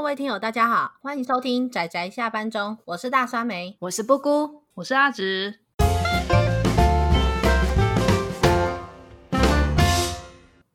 各位听友，大家好，欢迎收听仔仔下班中，我是大酸梅，我是布姑，我是阿直。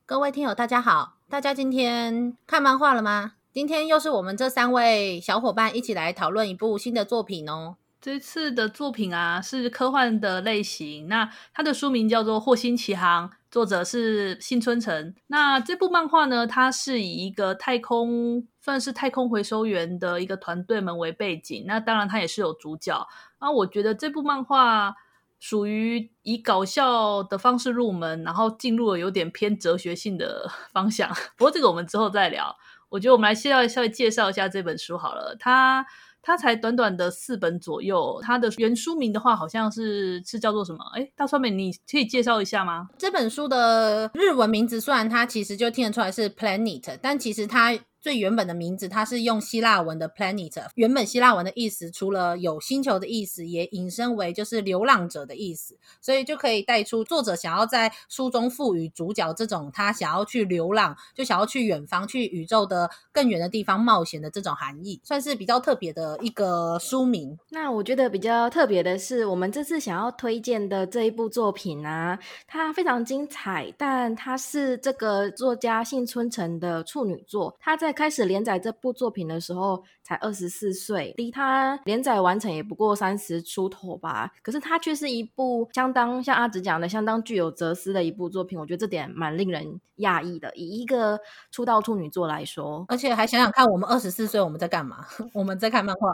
各位听友，大家好，大家今天看漫画了吗？今天又是我们这三位小伙伴一起来讨论一部新的作品哦。这次的作品啊，是科幻的类型，那它的书名叫做《霍星启航》。作者是幸村成。那这部漫画呢，它是以一个太空，算是太空回收员的一个团队们为背景。那当然，它也是有主角。那我觉得这部漫画属于以搞笑的方式入门，然后进入了有点偏哲学性的 方向。不过这个我们之后再聊。我觉得我们来先要稍微介绍一下这本书好了。它它才短短的四本左右，它的原书名的话好像是是叫做什么？哎，大川美，你可以介绍一下吗？这本书的日文名字虽然它其实就听得出来是 Planet，但其实它。最原本的名字，它是用希腊文的 planet。原本希腊文的意思，除了有星球的意思，也引申为就是流浪者的意思，所以就可以带出作者想要在书中赋予主角这种他想要去流浪，就想要去远方、去宇宙的更远的地方冒险的这种含义，算是比较特别的一个书名。那我觉得比较特别的是，我们这次想要推荐的这一部作品啊，它非常精彩，但它是这个作家幸村城的处女作，他在。开始连载这部作品的时候才二十四岁，离他连载完成也不过三十出头吧。可是他却是一部相当像阿直讲的，相当具有哲思的一部作品。我觉得这点蛮令人讶异的。以一个出道处女作来说，而且还想想看，我们二十四岁我们在干嘛？我们在看漫画，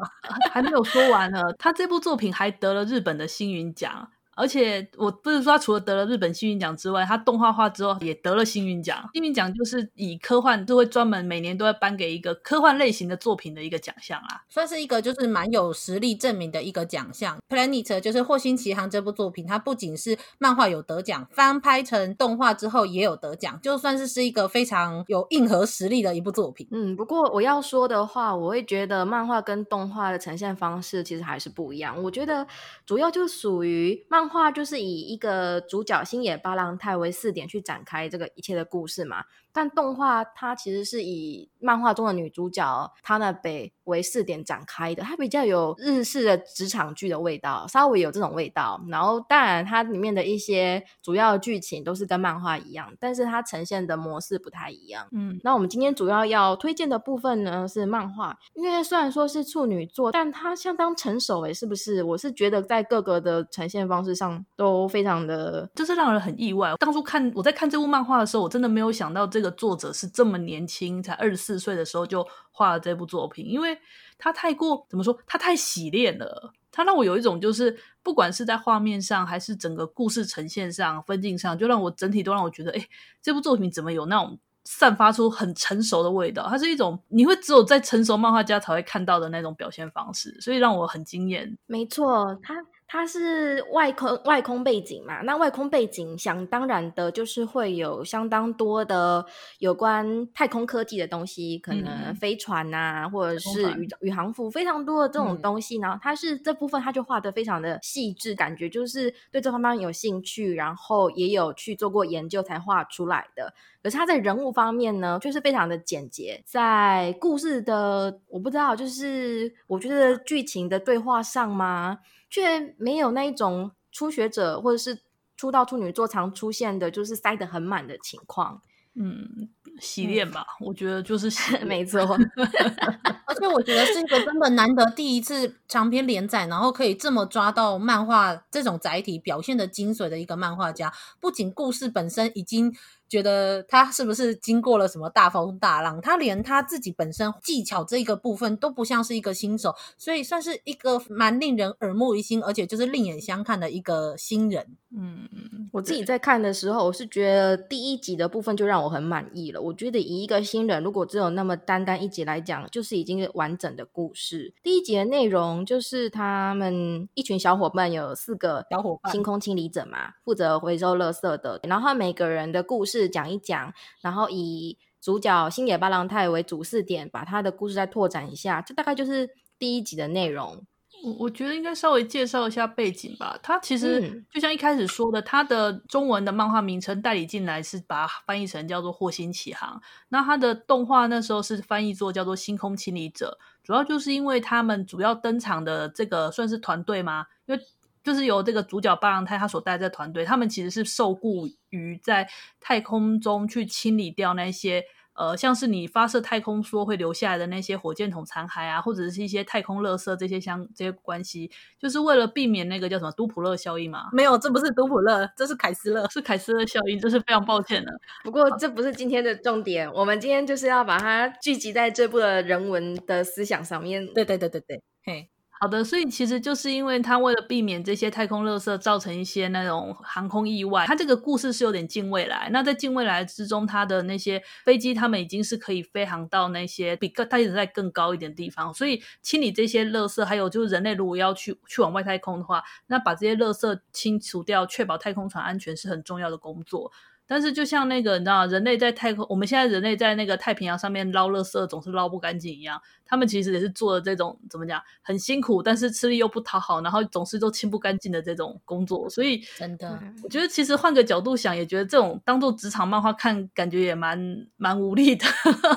还没有说完呢。他这部作品还得了日本的星云奖。而且我不是说他除了得了日本幸运奖之外，他动画化之后也得了幸运奖。幸运奖就是以科幻就会专门每年都会颁给一个科幻类型的作品的一个奖项啦，算是一个就是蛮有实力证明的一个奖项。Planet 就是霍星奇航这部作品，它不仅是漫画有得奖，翻拍成动画之后也有得奖，就算是是一个非常有硬核实力的一部作品。嗯，不过我要说的话，我会觉得漫画跟动画的呈现方式其实还是不一样。我觉得主要就属于漫。话就是以一个主角星野八郎太为试点去展开这个一切的故事嘛。但动画它其实是以漫画中的女主角她那北为试点展开的，它比较有日式的职场剧的味道，稍微有这种味道。然后当然它里面的一些主要剧情都是跟漫画一样，但是它呈现的模式不太一样。嗯，那我们今天主要要推荐的部分呢是漫画，因为虽然说是处女座，但它相当成熟诶，是不是？我是觉得在各个的呈现方式上都非常的，就是让人很意外。当初看我在看这部漫画的时候，我真的没有想到这。这个作者是这么年轻，才二十四岁的时候就画了这部作品，因为他太过怎么说，他太洗练了，他让我有一种就是，不管是在画面上，还是整个故事呈现上、分镜上，就让我整体都让我觉得，哎，这部作品怎么有那种散发出很成熟的味道？它是一种你会只有在成熟漫画家才会看到的那种表现方式，所以让我很惊艳。没错，他。它是外空外空背景嘛？那外空背景想当然的就是会有相当多的有关太空科技的东西，可能飞船啊，嗯、或者是宇宇航服，非常多的这种东西。嗯、然后它是这部分，它就画的非常的细致，感觉就是对这方面有兴趣，然后也有去做过研究才画出来的。可是它在人物方面呢，就是非常的简洁，在故事的我不知道，就是我觉得剧情的对话上吗？却没有那一种初学者或者是出道处女座常出现的，就是塞得很满的情况。嗯，洗练吧，嗯、我觉得就是洗 没错。而且我觉得是一个根本难得第一次长篇连载，然后可以这么抓到漫画这种载体表现的精髓的一个漫画家。不仅故事本身已经。觉得他是不是经过了什么大风大浪？他连他自己本身技巧这一个部分都不像是一个新手，所以算是一个蛮令人耳目一新，而且就是另眼相看的一个新人。嗯，我自己在看的时候，我是觉得第一集的部分就让我很满意了。我觉得以一个新人，如果只有那么单单一集来讲，就是已经完整的故事。第一集的内容就是他们一群小伙伴有四个小伙伴，星空清理者嘛，负责回收垃圾的，然后每个人的故事。讲一讲，然后以主角星野八郎太为主视点，把他的故事再拓展一下，这大概就是第一集的内容。我我觉得应该稍微介绍一下背景吧。它其实就像一开始说的，它的中文的漫画名称代理进来是把它翻译成叫做《惑星起航》，那它的动画那时候是翻译作叫做《星空清理者》，主要就是因为他们主要登场的这个算是团队吗？因为就是由这个主角八郎太他所带的团队，他们其实是受雇于在太空中去清理掉那些。呃，像是你发射太空梭会留下来的那些火箭筒残骸啊，或者是一些太空垃圾这些相这些关系，就是为了避免那个叫什么都普勒效应嘛？没有，这不是都普勒，这是凯斯勒，是凯斯勒效应，这是非常抱歉的。不过这不是今天的重点，我们今天就是要把它聚集在这部的人文的思想上面。对对对对对，嘿。好的，所以其实就是因为他为了避免这些太空垃圾造成一些那种航空意外，他这个故事是有点近未来。那在近未来之中，他的那些飞机，他们已经是可以飞航到那些比更它一直在更高一点的地方。所以清理这些垃圾，还有就是人类如果要去去往外太空的话，那把这些垃圾清除掉，确保太空船安全是很重要的工作。但是就像那个你知道，人类在太空，我们现在人类在那个太平洋上面捞垃圾总是捞不干净一样，他们其实也是做了这种怎么讲，很辛苦，但是吃力又不讨好，然后总是都清不干净的这种工作。所以真的，我觉得其实换个角度想，也觉得这种当做职场漫画看，感觉也蛮蛮无力的。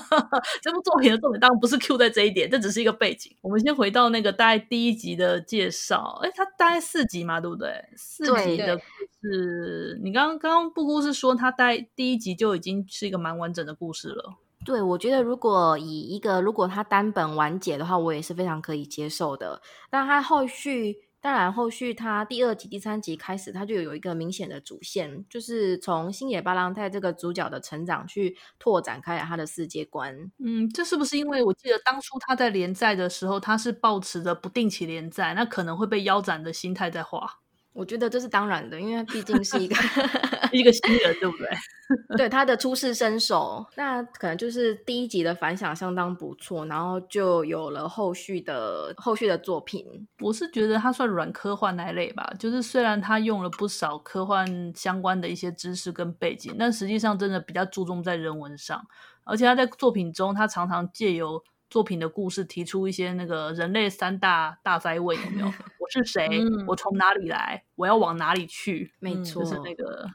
这部作品的重点当然不是 Q 在这一点，这只是一个背景。我们先回到那个大概第一集的介绍，哎，它大概四集嘛，对不对？四集的。是你刚刚刚刚布姑是说他在第一集就已经是一个蛮完整的故事了。对，我觉得如果以一个如果他单本完结的话，我也是非常可以接受的。但他后续当然后续他第二集、第三集开始，他就有一个明显的主线，就是从星野八郎太这个主角的成长去拓展开来他的世界观。嗯，这是不是因为我记得当初他在连载的时候，他是抱持着不定期连载，那可能会被腰斩的心态在画？我觉得这是当然的，因为毕竟是一个 一个新人，对不对？对他的初试身手，那可能就是第一集的反响相当不错，然后就有了后续的后续的作品。我是觉得他算软科幻那一类吧，就是虽然他用了不少科幻相关的一些知识跟背景，但实际上真的比较注重在人文上，而且他在作品中，他常常借由作品的故事提出一些那个人类三大大灾问，有没有？我是谁？嗯、我从哪里来？我要往哪里去？没错，就是那个，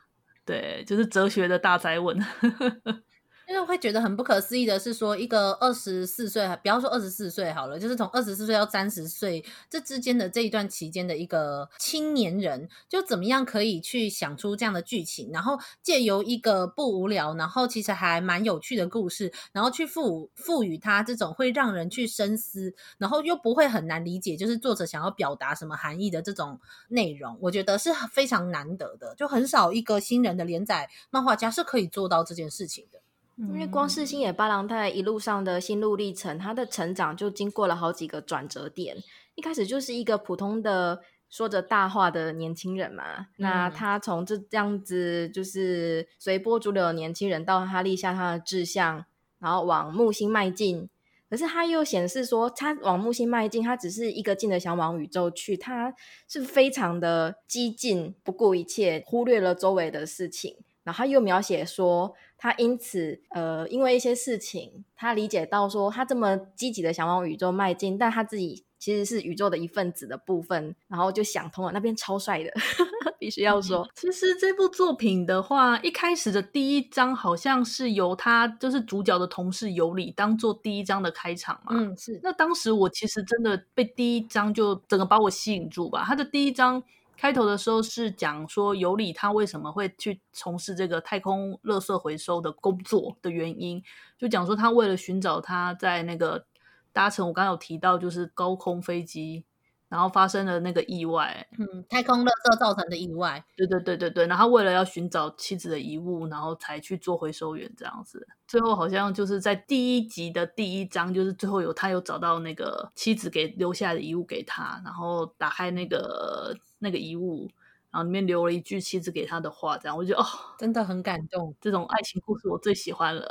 对，就是哲学的大灾问。因为会觉得很不可思议的是，说一个二十四岁，不要说二十四岁好了，就是从二十四岁到三十岁这之间的这一段期间的一个青年人，就怎么样可以去想出这样的剧情，然后借由一个不无聊，然后其实还蛮有趣的故事，然后去赋赋予它这种会让人去深思，然后又不会很难理解，就是作者想要表达什么含义的这种内容，我觉得是非常难得的，就很少一个新人的连载漫画家是可以做到这件事情的。因为光是星野八郎太一路上的心路历程，他的成长就经过了好几个转折点。一开始就是一个普通的说着大话的年轻人嘛，嗯、那他从这这样子就是随波逐流的年轻人，到他立下他的志向，然后往木星迈进。可是他又显示说，他往木星迈进，他只是一个劲的想往宇宙去，他是非常的激进，不顾一切，忽略了周围的事情。然后他又描写说，他因此，呃，因为一些事情，他理解到说，他这么积极的想往宇宙迈进，但他自己其实是宇宙的一份子的部分，然后就想通了，那边超帅的，必须要说。嗯，其实这部作品的话，一开始的第一章好像是由他就是主角的同事尤里当做第一章的开场嘛。嗯，是。那当时我其实真的被第一章就整个把我吸引住吧，他的第一章。开头的时候是讲说尤里他为什么会去从事这个太空垃圾回收的工作的原因，就讲说他为了寻找他在那个搭乘我刚刚有提到就是高空飞机。然后发生了那个意外，嗯，太空垃圾造成的意外，对对对对对。然后为了要寻找妻子的遗物，然后才去做回收员这样子。最后好像就是在第一集的第一章，就是最后有他有找到那个妻子给留下来的遗物给他，然后打开那个那个遗物。然后里面留了一句妻子给他的话，这样我觉得哦，真的很感动。这种爱情故事我最喜欢了。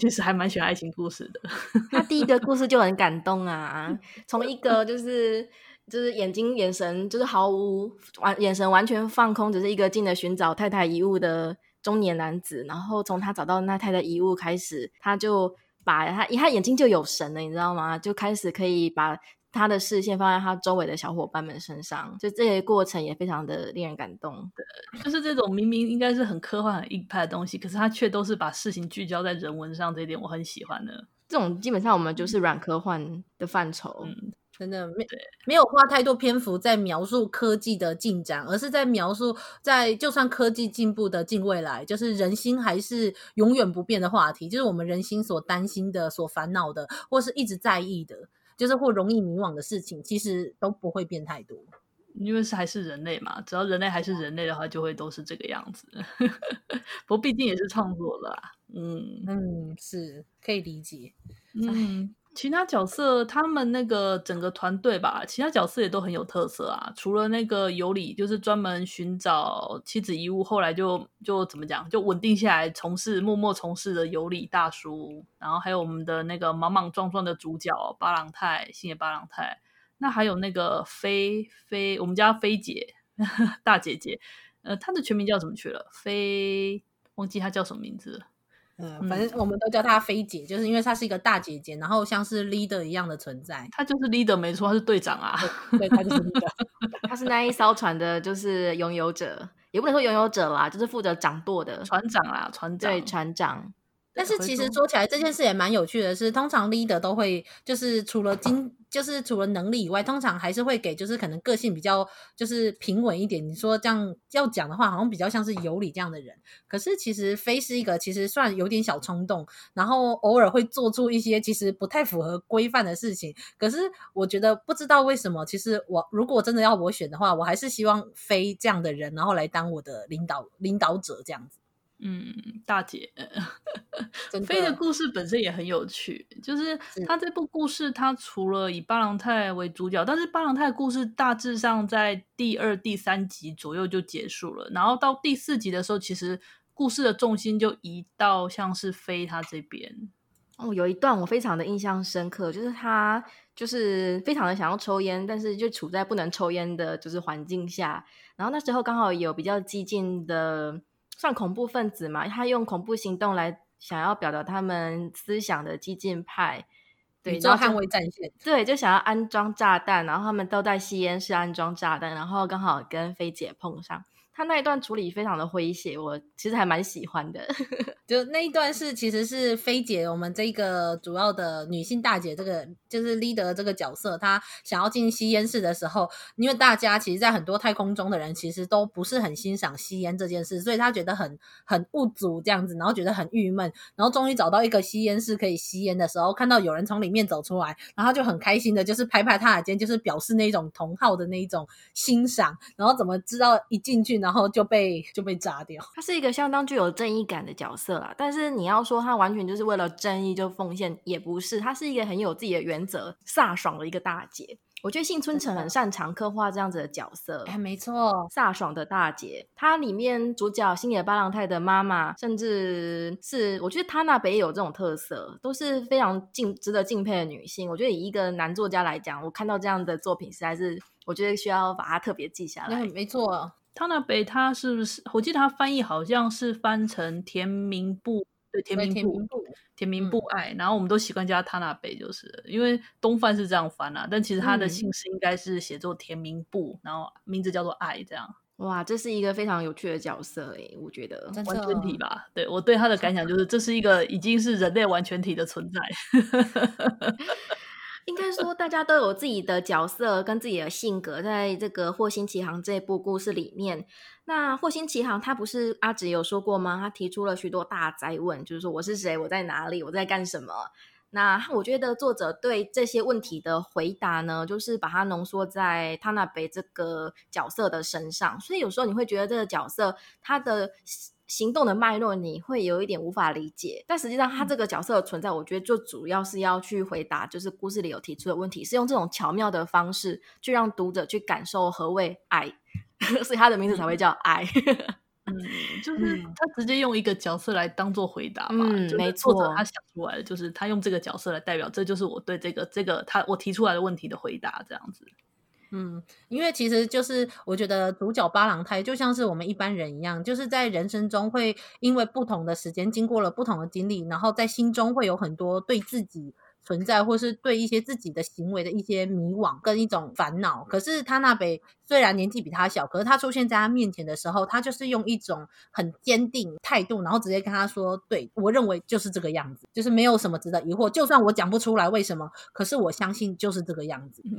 其实还蛮喜欢爱情故事的。他第一个故事就很感动啊，从一个就是就是眼睛眼神就是毫无完眼神完全放空，只是一个劲的寻找太太遗物的中年男子，然后从他找到那太太遗物开始，他就。把他，他眼睛就有神了，你知道吗？就开始可以把他的视线放在他周围的小伙伴们身上，就这些过程也非常的令人感动。对，就是这种明明应该是很科幻、很硬派的东西，可是他却都是把事情聚焦在人文上，这一点我很喜欢的。这种基本上我们就是软科幻的范畴。嗯。真的没没有花太多篇幅在描述科技的进展，而是在描述在就算科技进步的近未来，就是人心还是永远不变的话题，就是我们人心所担心的、所烦恼的，或是一直在意的，就是或容易迷惘的事情，其实都不会变太多，因为是还是人类嘛，只要人类还是人类的话，就会都是这个样子。不过毕竟也是创作了啦，嗯嗯，是可以理解，嗯。其他角色，他们那个整个团队吧，其他角色也都很有特色啊。除了那个尤里，就是专门寻找妻子遗物，后来就就怎么讲，就稳定下来从事默默从事的尤里大叔。然后还有我们的那个莽莽撞撞的主角八郎泰，星野巴郎泰。那还有那个菲菲，我们家菲姐 大姐姐，呃，她的全名叫什么去了？菲，忘记她叫什么名字了。嗯，反正我们都叫她菲姐，就是因为她是一个大姐姐，然后像是 leader 一样的存在。她就是 leader，没错，她是队长啊。对，她就是 leader，她是那一艘船的，就是拥有者，也不能说拥有者啦，就是负责掌舵的船长啦，船长，对，船长。但是其实说起来这件事也蛮有趣的是，是通常 leader 都会就是除了经就是除了能力以外，通常还是会给就是可能个性比较就是平稳一点。你说这样要讲的话，好像比较像是有理这样的人。可是其实飞是一个其实算有点小冲动，然后偶尔会做出一些其实不太符合规范的事情。可是我觉得不知道为什么，其实我如果真的要我选的话，我还是希望飞这样的人，然后来当我的领导领导者这样子。嗯，大姐，飞的故事本身也很有趣。就是他这部故事，他除了以巴郎泰为主角，但是巴郎泰的故事大致上在第二、第三集左右就结束了。然后到第四集的时候，其实故事的重心就移到像是飞他这边。哦，有一段我非常的印象深刻，就是他就是非常的想要抽烟，但是就处在不能抽烟的就是环境下。然后那时候刚好有比较激进的。算恐怖分子嘛？他用恐怖行动来想要表达他们思想的激进派，对，宇宙捍卫战线，对，就想要安装炸弹，然后他们都在吸烟室安装炸弹，然后刚好跟菲姐碰上。他那一段处理非常的诙谐，我其实还蛮喜欢的。就那一段是，其实是菲姐，我们这个主要的女性大姐，这个就是 leader 这个角色，她想要进吸烟室的时候，因为大家其实，在很多太空中的人其实都不是很欣赏吸烟这件事，所以她觉得很很不足这样子，然后觉得很郁闷，然后终于找到一个吸烟室可以吸烟的时候，看到有人从里面走出来，然后就很开心的，就是拍拍他的肩，就是表示那种同好的那一种欣赏，然后怎么知道一进去呢，然后就被就被炸掉。他是一个相当具有正义感的角色啦，但是你要说他完全就是为了正义就奉献，也不是。他是一个很有自己的原则、飒爽的一个大姐。我觉得幸村城很擅长刻画这样子的角色。哎，没错，飒爽的大姐。她里面主角星野八郎太的妈妈，甚至是我觉得她那边也有这种特色，都是非常敬值得敬佩的女性。我觉得以一个男作家来讲，我看到这样的作品，实在是我觉得需要把它特别记下来。没错。他那北，他是不是？我记得他翻译好像是翻成田明部，对，田明部，田明部爱。然后我们都习惯叫他那北，就是因为东贩是这样翻啊，但其实他的姓氏应该是写作田明部，然后名字叫做爱，这样。哇，这是一个非常有趣的角色诶，我觉得完全体吧。对，我对他的感想就是，这是一个已经是人类完全体的存在。应该说，大家都有自己的角色跟自己的性格，在这个《霍星骑航》这部故事里面。那《霍星骑航》他不是阿直有说过吗？他提出了许多大哉问，就是说我是谁，我在哪里，我在干什么。那我觉得作者对这些问题的回答呢，就是把它浓缩在他那北这个角色的身上。所以有时候你会觉得这个角色他的。行动的脉络你会有一点无法理解，但实际上他这个角色的存在，我觉得就主要是要去回答，就是故事里有提出的问题，是用这种巧妙的方式去让读者去感受何谓爱，所以他的名字才会叫爱。嗯，就是他直接用一个角色来当做回答嘛，嗯，没错，他想出来的就是他用这个角色来代表，这就是我对这个这个他我提出来的问题的回答，这样子。嗯，因为其实就是我觉得主角八郎太就像是我们一般人一样，就是在人生中会因为不同的时间经过了不同的经历，然后在心中会有很多对自己存在或是对一些自己的行为的一些迷惘跟一种烦恼。可是他那北虽然年纪比他小，可是他出现在他面前的时候，他就是用一种很坚定态度，然后直接跟他说：“对，我认为就是这个样子，就是没有什么值得疑惑。就算我讲不出来为什么，可是我相信就是这个样子。”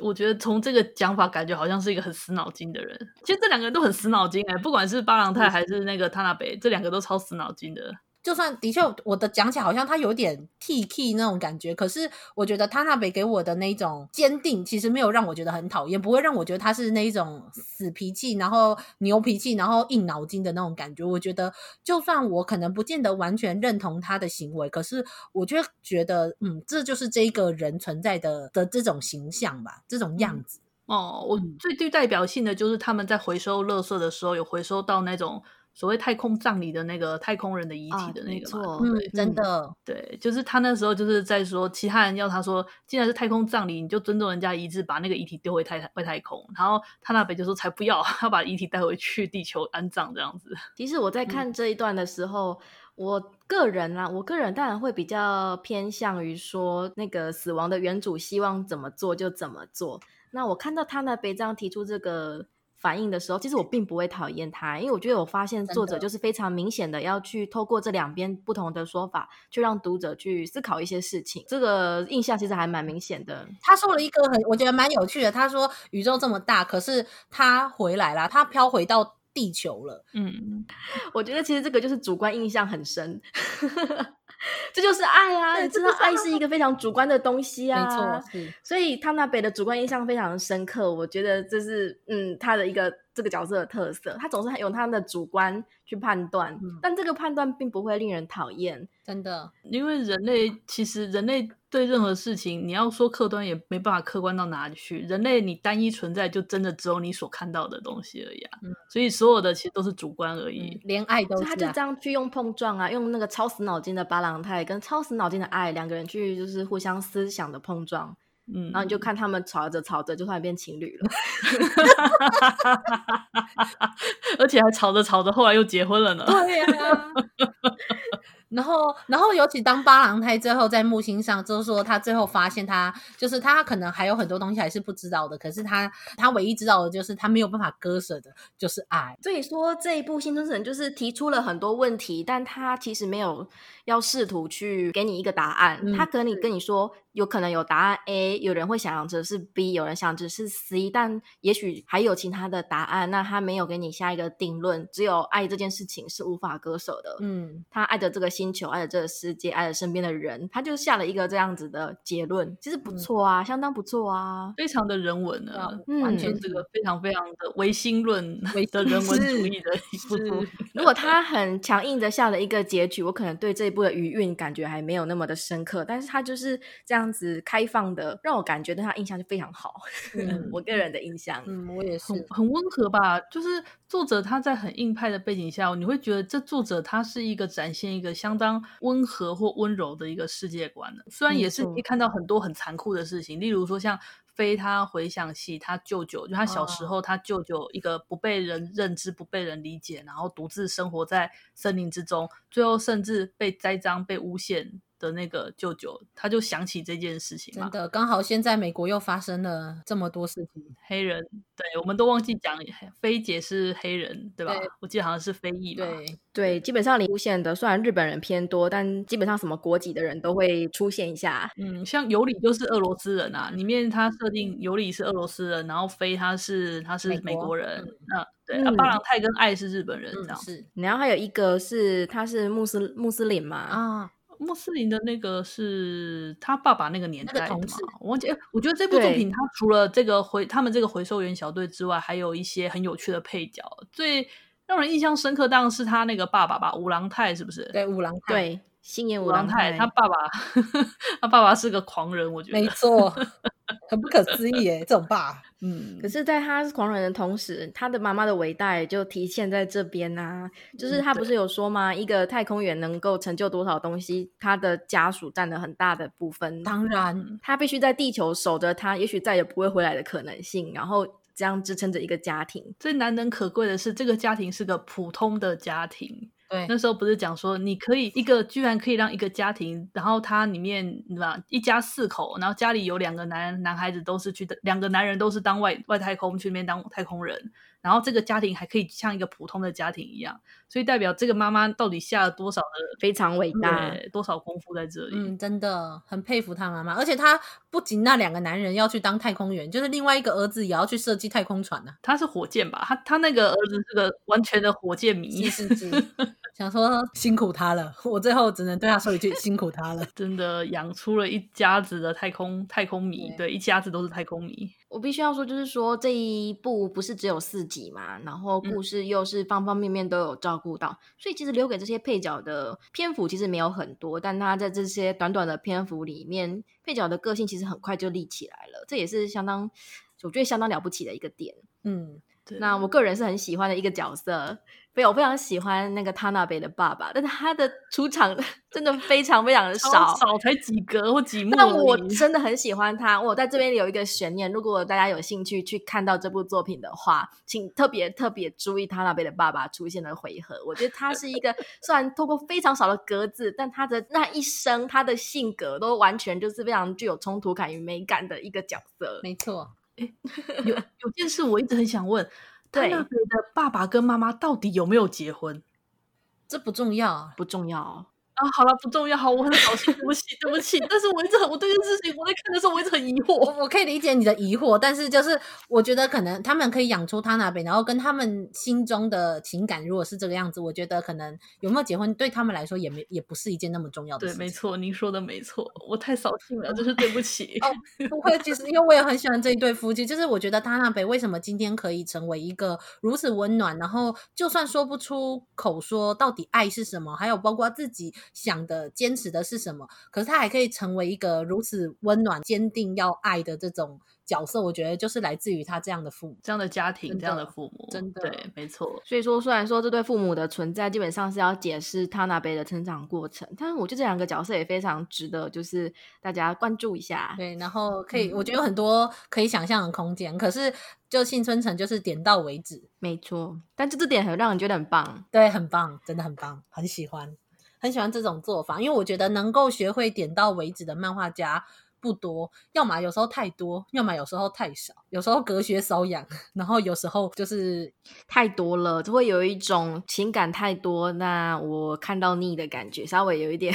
我觉得从这个讲法，感觉好像是一个很死脑筋的人。其实这两个人都很死脑筋哎，不管是巴朗泰还是那个塔纳北，这两个都超死脑筋的。就算的确，我的讲起来好像他有点 T K 那种感觉，可是我觉得他那边给我的那种坚定，其实没有让我觉得很讨厌，不会让我觉得他是那一种死脾气，然后牛脾气，然后硬脑筋的那种感觉。我觉得，就算我可能不见得完全认同他的行为，可是我就觉得，嗯，这就是这个人存在的的这种形象吧，这种样子。嗯、哦，我最具代表性的就是他们在回收垃圾的时候，有回收到那种。所谓太空葬礼的那个太空人的遗体的那个嘛，啊、对、嗯，真的，对，就是他那时候就是在说，其他人要他说，既然是太空葬礼，你就尊重人家遗志，把那个遗体丢回太外太空。然后他那边就说才不要，要把遗体带回去地球安葬这样子。其实我在看这一段的时候，嗯、我个人啊，我个人当然会比较偏向于说，那个死亡的原主希望怎么做就怎么做。那我看到他那边这样提出这个。反应的时候，其实我并不会讨厌他，因为我觉得我发现作者就是非常明显的要去透过这两边不同的说法，去让读者去思考一些事情。这个印象其实还蛮明显的。他说了一个很，我觉得蛮有趣的。他说宇宙这么大，可是他回来了，他飘回到地球了。嗯，我觉得其实这个就是主观印象很深。这就是爱啊！你知道，爱是一个非常主观的东西啊，没错，所以他那北的主观印象非常的深刻，我觉得这是嗯他的一个这个角色的特色，他总是用他的主观去判断，嗯，但这个判断并不会令人讨厌，真的，因为人类其实人类。对任何事情，你要说客观也没办法客观到哪里去。人类你单一存在，就真的只有你所看到的东西而已啊。嗯、所以所有的其实都是主观而已，嗯、连爱都是、啊。他就这样去用碰撞啊，用那个超死脑筋的巴郎泰跟超死脑筋的爱两个人去就是互相思想的碰撞。嗯，然后你就看他们吵着吵着就突然变情侣了，而且还吵着吵着后来又结婚了呢。对呀、啊。然后，然后尤其当八郎太最后在木星上，就是说他最后发现他就是他可能还有很多东西还是不知道的，可是他他唯一知道的就是他没有办法割舍的，就是爱。所以说这一部《幸存者》就是提出了很多问题，但他其实没有要试图去给你一个答案，嗯、他可能跟你说。有可能有答案 A，有人会想象着是 B，有人想着是 C，但也许还有其他的答案。那他没有给你下一个定论，只有爱这件事情是无法割舍的。嗯，他爱着这个星球，爱着这个世界，爱着身边的人，他就下了一个这样子的结论。其实不错啊，嗯、相当不错啊，非常的人文啊，嗯、完全这个非常非常的唯心论的人文主义的一部。如果他很强硬的下了一个结局，我可能对这一部的余韵感觉还没有那么的深刻。但是他就是这样。这样子开放的，让我感觉对他印象就非常好。嗯，我个人的印象，嗯，我也是很很温和吧。就是作者他在很硬派的背景下，你会觉得这作者他是一个展现一个相当温和或温柔的一个世界观的。虽然也是可以看到很多很残酷的事情，嗯、例如说像飞他回想起他舅舅，就他小时候他舅舅一个不被人认知、不被人理解，然后独自生活在森林之中，最后甚至被栽赃、被诬陷。的那个舅舅，他就想起这件事情。真的，刚好现在美国又发生了这么多事情。黑人，对，我们都忘记讲，菲姐是黑人，对吧？对，我记得好像是非裔嘛。对对，基本上零出现的虽然日本人偏多，但基本上什么国籍的人都会出现一下。嗯，像尤里就是俄罗斯人啊，里面他设定尤里是俄罗斯人，然后菲他是他是美国人。那、嗯、对，嗯、啊，八郎泰跟爱是日本人，这样、嗯、是。然后还有一个是他是穆斯穆斯林嘛啊。穆斯林的那个是他爸爸那个年代的嘛？我忘记。我觉得这部作品，他除了这个回他们这个回收员小队之外，还有一些很有趣的配角。最让人印象深刻当然是他那个爸爸吧，五郎太是不是？对，五郎太。对，星野五郎太，他爸爸，他爸爸是个狂人，我觉得。没错。很不可思议耶，这种爸。嗯，可是，在他是狂人的同时，他的妈妈的伟大也就体现在这边啊。就是他不是有说吗？一个太空员能够成就多少东西，他的家属占了很大的部分。当然，他必须在地球守着他，也许再也不会回来的可能性，然后这样支撑着一个家庭。最难能可贵的是，这个家庭是个普通的家庭。对，那时候不是讲说，你可以一个居然可以让一个家庭，然后他里面对吧，一家四口，然后家里有两个男男孩子都是去的，两个男人都是当外外太空去那边当太空人。然后这个家庭还可以像一个普通的家庭一样，所以代表这个妈妈到底下了多少的非常伟大，多少功夫在这里。嗯，真的很佩服他妈妈。而且他不仅那两个男人要去当太空员，就是另外一个儿子也要去设计太空船呢、啊。他是火箭吧？他他那个儿子是个完全的火箭迷，是是是 想说辛苦他了。我最后只能对他说一句辛苦他了。真的养出了一家子的太空太空迷，对，对，一家子都是太空迷。我必须要说，就是说这一部不是只有四集嘛，然后故事又是方方面面都有照顾到，所以其实留给这些配角的篇幅其实没有很多，但他在这些短短的篇幅里面，配角的个性其实很快就立起来了，这也是相当我觉得相当了不起的一个点。嗯，那我个人是很喜欢的一个角色。非我非常喜欢那个他那边的爸爸，但是他的出场 真的非常非常的少，少才几格或几幕。但我真的很喜欢他。我在这边有一个悬念，如果大家有兴趣去看到这部作品的话，请特别特别注意他那边的爸爸出现的回合。我觉得他是一个 虽然透过非常少的格子，但他的那一生，他的性格都完全就是非常具有冲突感与美感的一个角色。没错，诶有有件事我一直很想问。塔纳贝的爸爸跟妈妈到底有没有结婚？这不重要，不重要。啊，好了，不重要。好，我很扫兴，对不起，对不起。但是我一直很，我对这件事情，我在看的时候，我一直很疑惑。我，我可以理解你的疑惑，但是就是我觉得可能他们可以养出他那边，然后跟他们心中的情感，如果是这个样子，我觉得可能有没有结婚对他们来说也没也不是一件那么重要的事情。对，没错，您说的没错，我太扫兴了，真是对不起。哦，不会，其实因为我也很喜欢这一对夫妻，就是我觉得他那边为什么今天可以成为一个如此温暖，然后就算说不出口说到底爱是什么，还有包括自己想的坚。持的是什么？可是他还可以成为一个如此温暖、坚定要爱的这种角色。我觉得就是来自于他这样的父母、这样的家庭、这样的父母。真的，对，没错。所以说，虽然说这对父母的存在基本上是要解释他那边的成长过程，但是我觉得这两个角色也非常值得，就是大家关注一下。对，然后可以，我觉得有很多可以想象的空间。嗯、可是，就幸村城就是点到为止，没错。但就这点很让人觉得很棒，对，很棒，真的很棒，很喜欢。很喜欢这种做法，因为我觉得能够学会点到为止的漫画家不多，要么有时候太多，要么有时候太少，有时候隔靴搔痒，然后有时候就是太多了，就会有一种情感太多，那我看到腻的感觉，稍微有一点。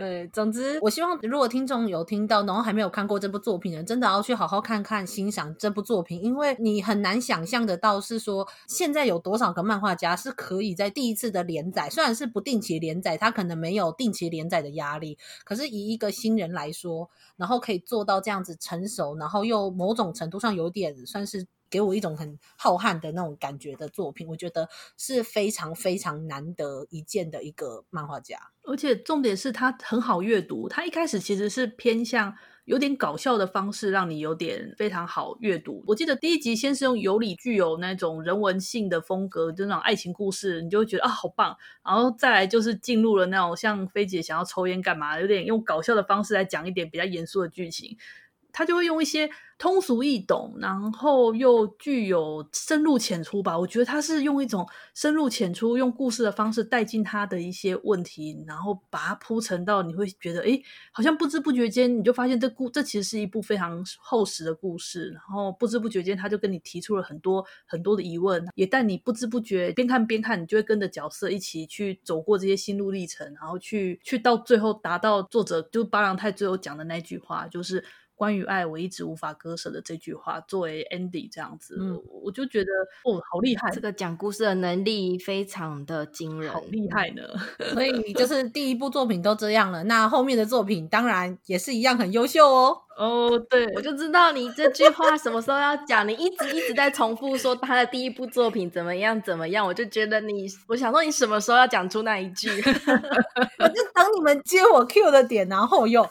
对，总之，我希望如果听众有听到，然后还没有看过这部作品的人，真的要去好好看看、欣赏这部作品，因为你很难想象得到，是说现在有多少个漫画家是可以在第一次的连载，虽然是不定期连载，他可能没有定期连载的压力，可是以一个新人来说，然后可以做到这样子成熟，然后又某种程度上有点算是。给我一种很浩瀚的那种感觉的作品，我觉得是非常非常难得一见的一个漫画家，而且重点是它很好阅读。它一开始其实是偏向有点搞笑的方式，让你有点非常好阅读。我记得第一集先是用有理具有那种人文性的风格，就那种爱情故事，你就会觉得啊好棒。然后再来就是进入了那种像菲姐想要抽烟干嘛，有点用搞笑的方式来讲一点比较严肃的剧情。他就会用一些通俗易懂，然后又具有深入浅出吧。我觉得他是用一种深入浅出，用故事的方式带进他的一些问题，然后把它铺陈到你会觉得，诶，好像不知不觉间你就发现这故这其实是一部非常厚实的故事。然后不知不觉间他就跟你提出了很多很多的疑问，也带你不知不觉边看边看，你就会跟着角色一起去走过这些心路历程，然后去去到最后达到作者就巴郎太最后讲的那句话，就是。关于爱，我一直无法割舍的这句话作为 ending 这样子，嗯，我就觉得哦，好厉害！这个讲故事的能力非常的惊人，好厉害呢。所以就 是第一部作品都这样了，那后面的作品当然也是一样很优秀哦。哦，对，我就知道你这句话什么时候要讲，你一直一直在重复说他的第一部作品怎么样怎么样，我就觉得你，我想说你什么时候要讲出那一句？我就等你们接我 Q 的点，然后又。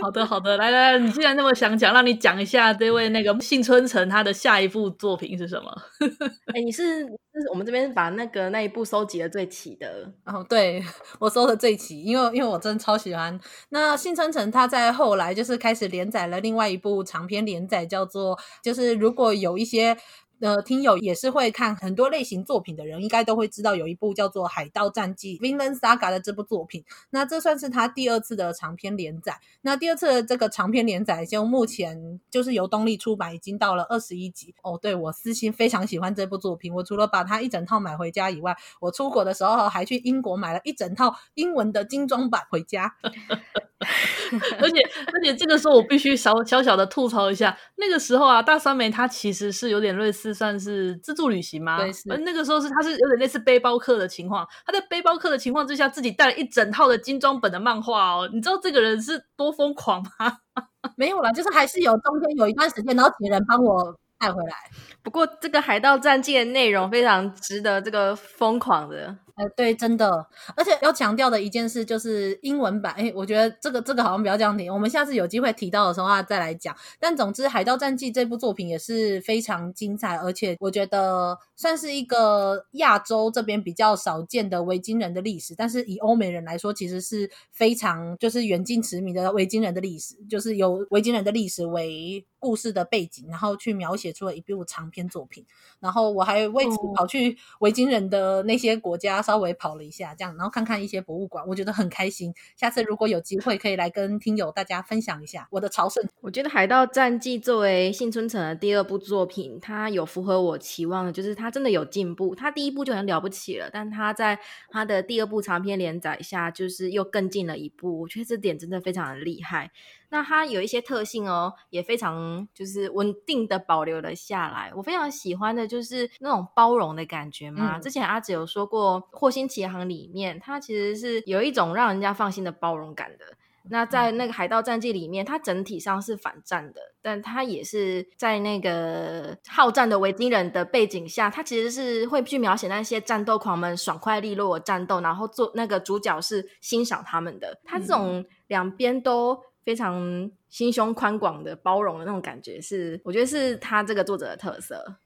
好的，好的，来来来，你既然那么想讲，让你讲一下这位那个幸村城他的下一部作品是什么？哎、欸，你是是我们这边把那个那一部收集的最齐的哦，对，我收的最齐，因为因为我真的超喜欢。那幸村城他在后来就是开始连载了另外一部长篇连载，叫做就是如果有一些。呃，听友也是会看很多类型作品的人，应该都会知道有一部叫做《海盗战记》（Vinland Saga） 的这部作品。那这算是他第二次的长篇连载。那第二次的这个长篇连载，就目前就是由东立出版，已经到了二十一集。哦，对，我私心非常喜欢这部作品。我除了把它一整套买回家以外，我出国的时候还去英国买了一整套英文的精装版回家。而且而且这个时候我必须小小小的吐槽一下，那个时候啊，大三梅它其实是有点类似算是自助旅行嘛。对，是。而那个时候是他是有点类似背包客的情况，他在背包客的情况之下，自己带了一整套的精装本的漫画哦。你知道这个人是多疯狂吗？没有啦，就是还是有中间有一段时间，然后请人帮我带回来。不过这个《海盗战记》的内容非常值得这个疯狂的。呃，对，真的，而且要强调的一件事就是英文版。哎，我觉得这个这个好像不要这样提，我们下次有机会提到的时候啊再来讲。但总之，《海盗战记》这部作品也是非常精彩，而且我觉得算是一个亚洲这边比较少见的维京人的历史。但是以欧美人来说，其实是非常就是远近驰名的维京人的历史，就是由维京人的历史为故事的背景，然后去描写出了一部长篇作品。然后我还为此跑去维京人的那些国家。稍微跑了一下，这样，然后看看一些博物馆，我觉得很开心。下次如果有机会，可以来跟听友大家分享一下我的朝圣。我觉得《海盗战记》作为幸村城的第二部作品，它有符合我期望的，就是它真的有进步。它第一部就很了不起了，但它在它的第二部长篇连载下，就是又更进了一步。我觉得这点真的非常的厉害。那它有一些特性哦，也非常就是稳定的保留了下来。我非常喜欢的就是那种包容的感觉嘛。嗯、之前阿紫有说过，《霍星奇航》里面它其实是有一种让人家放心的包容感的。那在那个《海盗战记》里面，它整体上是反战的，但它也是在那个好战的维京人的背景下，它其实是会去描写那些战斗狂们爽快利落的战斗，然后做那个主角是欣赏他们的。它这种两边都。非常心胸宽广的、包容的那种感觉是，是我觉得是他这个作者的特色。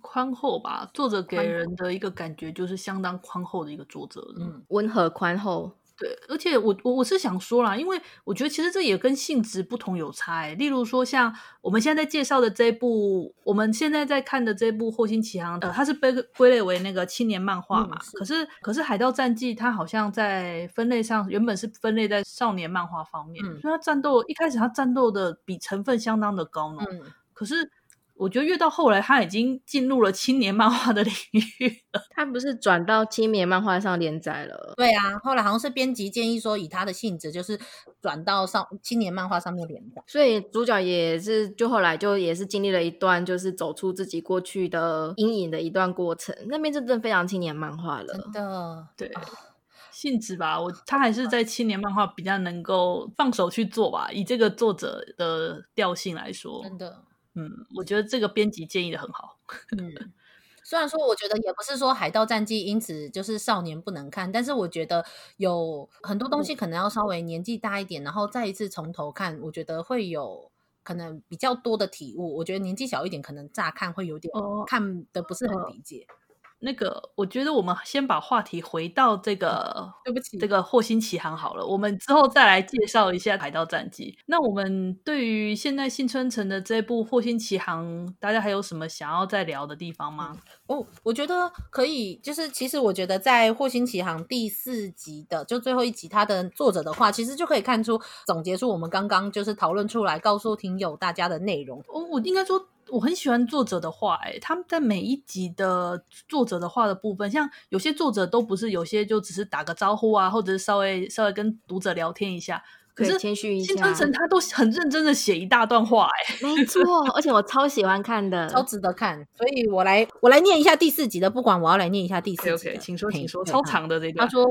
宽厚吧，作者给人的一个感觉就是相当宽厚的一个作者，嗯，温和宽厚。对，而且我我我是想说啦，因为我觉得其实这也跟性质不同有差欸。例如说，像我们现在在介绍的这部，我们现在在看的这部《霍星奇航》，呃，它是被归类为那个青年漫画嘛。嗯、是可是，可是《海盗战记》它好像在分类上原本是分类在少年漫画方面，嗯、所以它战斗一开始它战斗的比成分相当的高呢。嗯，可是。我觉得越到后来，他已经进入了青年漫画的领域了。他不是转到青年漫画上连载了？对啊，后来好像是编辑建议说，以他的性质，就是转到上青年漫画上面连载。所以主角也是，就后来就也是经历了一段，就是走出自己过去的阴影的一段过程。那边真的非常青年漫画了，真的。对，哦、性质吧，我他还是在青年漫画比较能够放手去做吧。以这个作者的调性来说，真的。嗯，我觉得这个编辑建议的很好。嗯，虽然说我觉得也不是说《海盗战记》因此就是少年不能看，但是我觉得有很多东西可能要稍微年纪大一点，然后再一次从头看，我觉得会有可能比较多的体悟。我觉得年纪小一点，可能乍看会有点看的不是很理解。那个，我觉得我们先把话题回到这个，对不起，这个霍星奇航好了。我们之后再来介绍一下《海盗战记》。那我们对于现在新村城的这部《霍星奇航》，大家还有什么想要再聊的地方吗？哦，我觉得可以，就是其实我觉得在《霍星奇航》第四集的就最后一集，它的作者的话，其实就可以看出总结出我们刚刚就是讨论出来，告诉听友大家的内容。哦，我应该说。我很喜欢作者的话，哎，他们在每一集的作者的话的部分，像有些作者都不是，有些就只是打个招呼啊，或者是稍微稍微跟读者聊天一下。可是幸村澄他都很认真的写一大段话，哎，没错，而且我超喜欢看的，超值得看。所以我来我来念一下第四集的，不管我要来念一下第四集的。OK，okay 请说，请说，超长的这段。他说。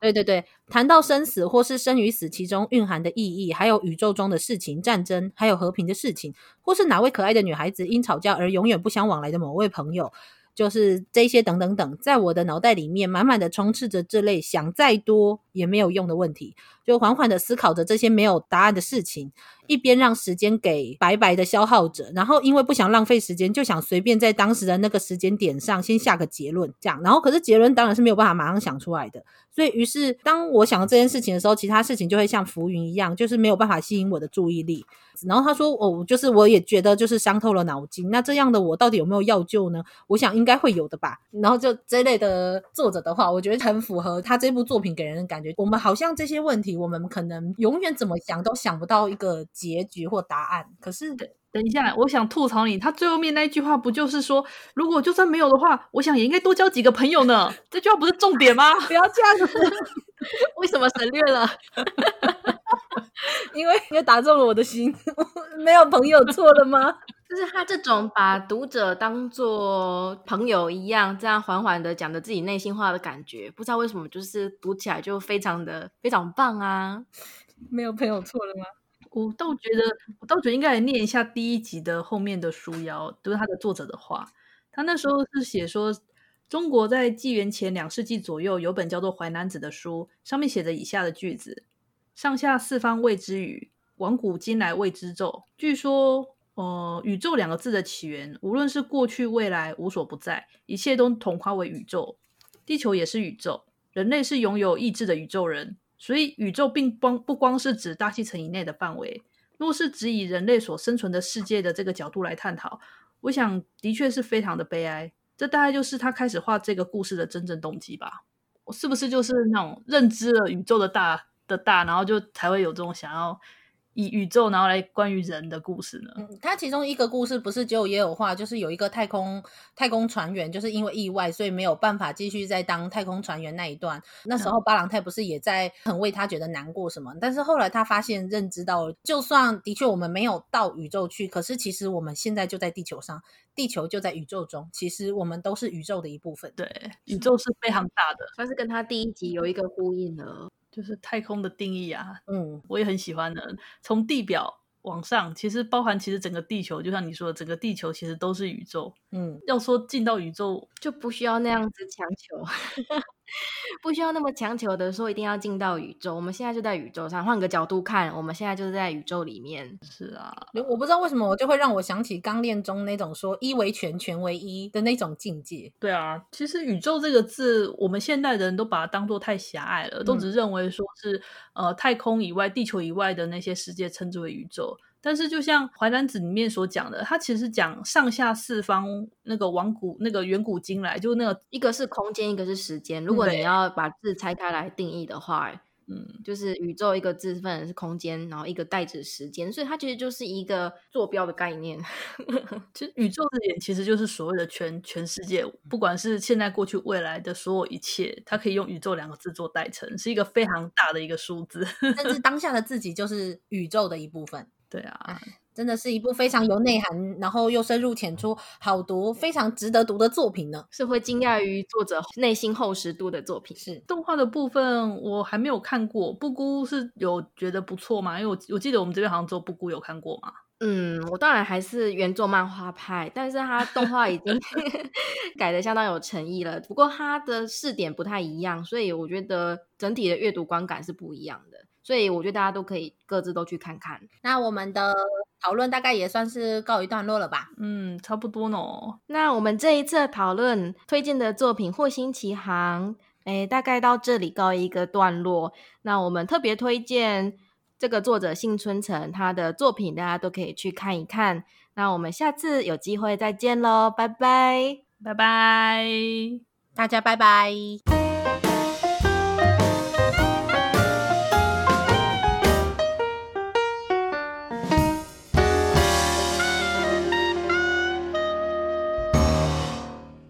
对对对，谈到生死或是生与死，其中蕴含的意义，还有宇宙中的事情、战争，还有和平的事情，或是哪位可爱的女孩子因吵架而永远不相往来的某位朋友，就是这些等等等，在我的脑袋里面满满的充斥着这类想再多也没有用的问题。就缓缓的思考着这些没有答案的事情。一边让时间给白白的消耗着，然后因为不想浪费时间，就想随便在当时的那个时间点上先下个结论，这样。然后可是结论当然是没有办法马上想出来的，所以于是当我想到这件事情的时候，其他事情就会像浮云一样，就是没有办法吸引我的注意力。然后他说：“哦，就是我也觉得就是伤透了脑筋。那这样的我到底有没有药救呢？我想应该会有的吧。然后就这类的作者的话，我觉得很符合他这部作品给人的感觉。我们好像这些问题，我们可能永远怎么想都想不到一个。”结局或答案，可是等等一下，我想吐槽你，他最后面那一句话不就是说，如果就算没有的话，我想也应该多交几个朋友呢？这句话不是重点吗？不要这样子，为什么省略了？因为因为打中了我的心，没有朋友错了吗？就是他这种把读者当做朋友一样，这样缓缓的讲着自己内心话的感觉，不知道为什么，就是读起来就非常的非常棒啊！没有朋友错了吗？我倒觉得，我倒觉得应该来念一下第一集的后面的书腰，都、就是他的作者的话。他那时候是写说，中国在纪元前两世纪左右有本叫做《淮南子》的书，上面写着以下的句子：“上下四方谓之宇，往古今来谓之宙。”据说，呃，宇宙两个字的起源，无论是过去未来，无所不在，一切都统化为宇宙。地球也是宇宙，人类是拥有意志的宇宙人。所以，宇宙并光不光是指大气层以内的范围。若是只以人类所生存的世界的这个角度来探讨，我想的确是非常的悲哀。这大概就是他开始画这个故事的真正动机吧？是不是就是那种认知了宇宙的大的大，然后就才会有这种想要？以宇宙然后来关于人的故事呢？嗯，它其中一个故事不是就有也有话，就是有一个太空太空船员，就是因为意外，所以没有办法继续再当太空船员那一段。那时候巴朗泰不是也在很为他觉得难过什么？但是后来他发现认知到，就算的确我们没有到宇宙去，可是其实我们现在就在地球上，地球就在宇宙中，其实我们都是宇宙的一部分。对，宇宙是非常大的，算是跟他第一集有一个呼应了。就是太空的定义啊，嗯，我也很喜欢的。从地表往上，其实包含其实整个地球，就像你说的，整个地球其实都是宇宙。嗯，要说进到宇宙，就不需要那样子强求。不需要那么强求的说一定要进到宇宙，我们现在就在宇宙上。换个角度看，我们现在就是在宇宙里面。是啊，我不知道为什么我就会让我想起《钢炼》中那种说一为全，全为一的那种境界。对啊，其实宇宙这个字，我们现代人都把它当做太狭隘了，都只认为说是呃太空以外、地球以外的那些世界称之为宇宙。但是，就像《淮南子》里面所讲的，它其实讲上下四方那个往古那个远古今来，就那个一个是空间，一个是时间。如果你要把字拆开来定义的话。嗯，就是宇宙一个字分是空间，然后一个代指时间，所以它其实就是一个坐标的概念。其实宇宙的点其实就是所谓的全全世界，不管是现在、过去、未来的所有一切，它可以用宇宙两个字做代称，是一个非常大的一个数字。但是当下的自己就是宇宙的一部分。对啊。真的是一部非常有内涵，然后又深入浅出、好读、非常值得读的作品呢。是会惊讶于作者内心厚实度的作品。是动画的部分我还没有看过，布姑是有觉得不错吗？因为我我记得我们这边好像只有布姑有看过嘛。嗯，我当然还是原作漫画派，但是他动画已经 改的相当有诚意了。不过他的视点不太一样，所以我觉得整体的阅读观感是不一样的。所以我觉得大家都可以各自都去看看。那我们的讨论大概也算是告一段落了吧？嗯，差不多呢。那我们这一次的讨论推荐的作品《霍星奇航》，诶，大概到这里告一个段落。那我们特别推荐这个作者幸村城，他的作品大家都可以去看一看。那我们下次有机会再见喽，拜拜，拜拜，大家拜拜。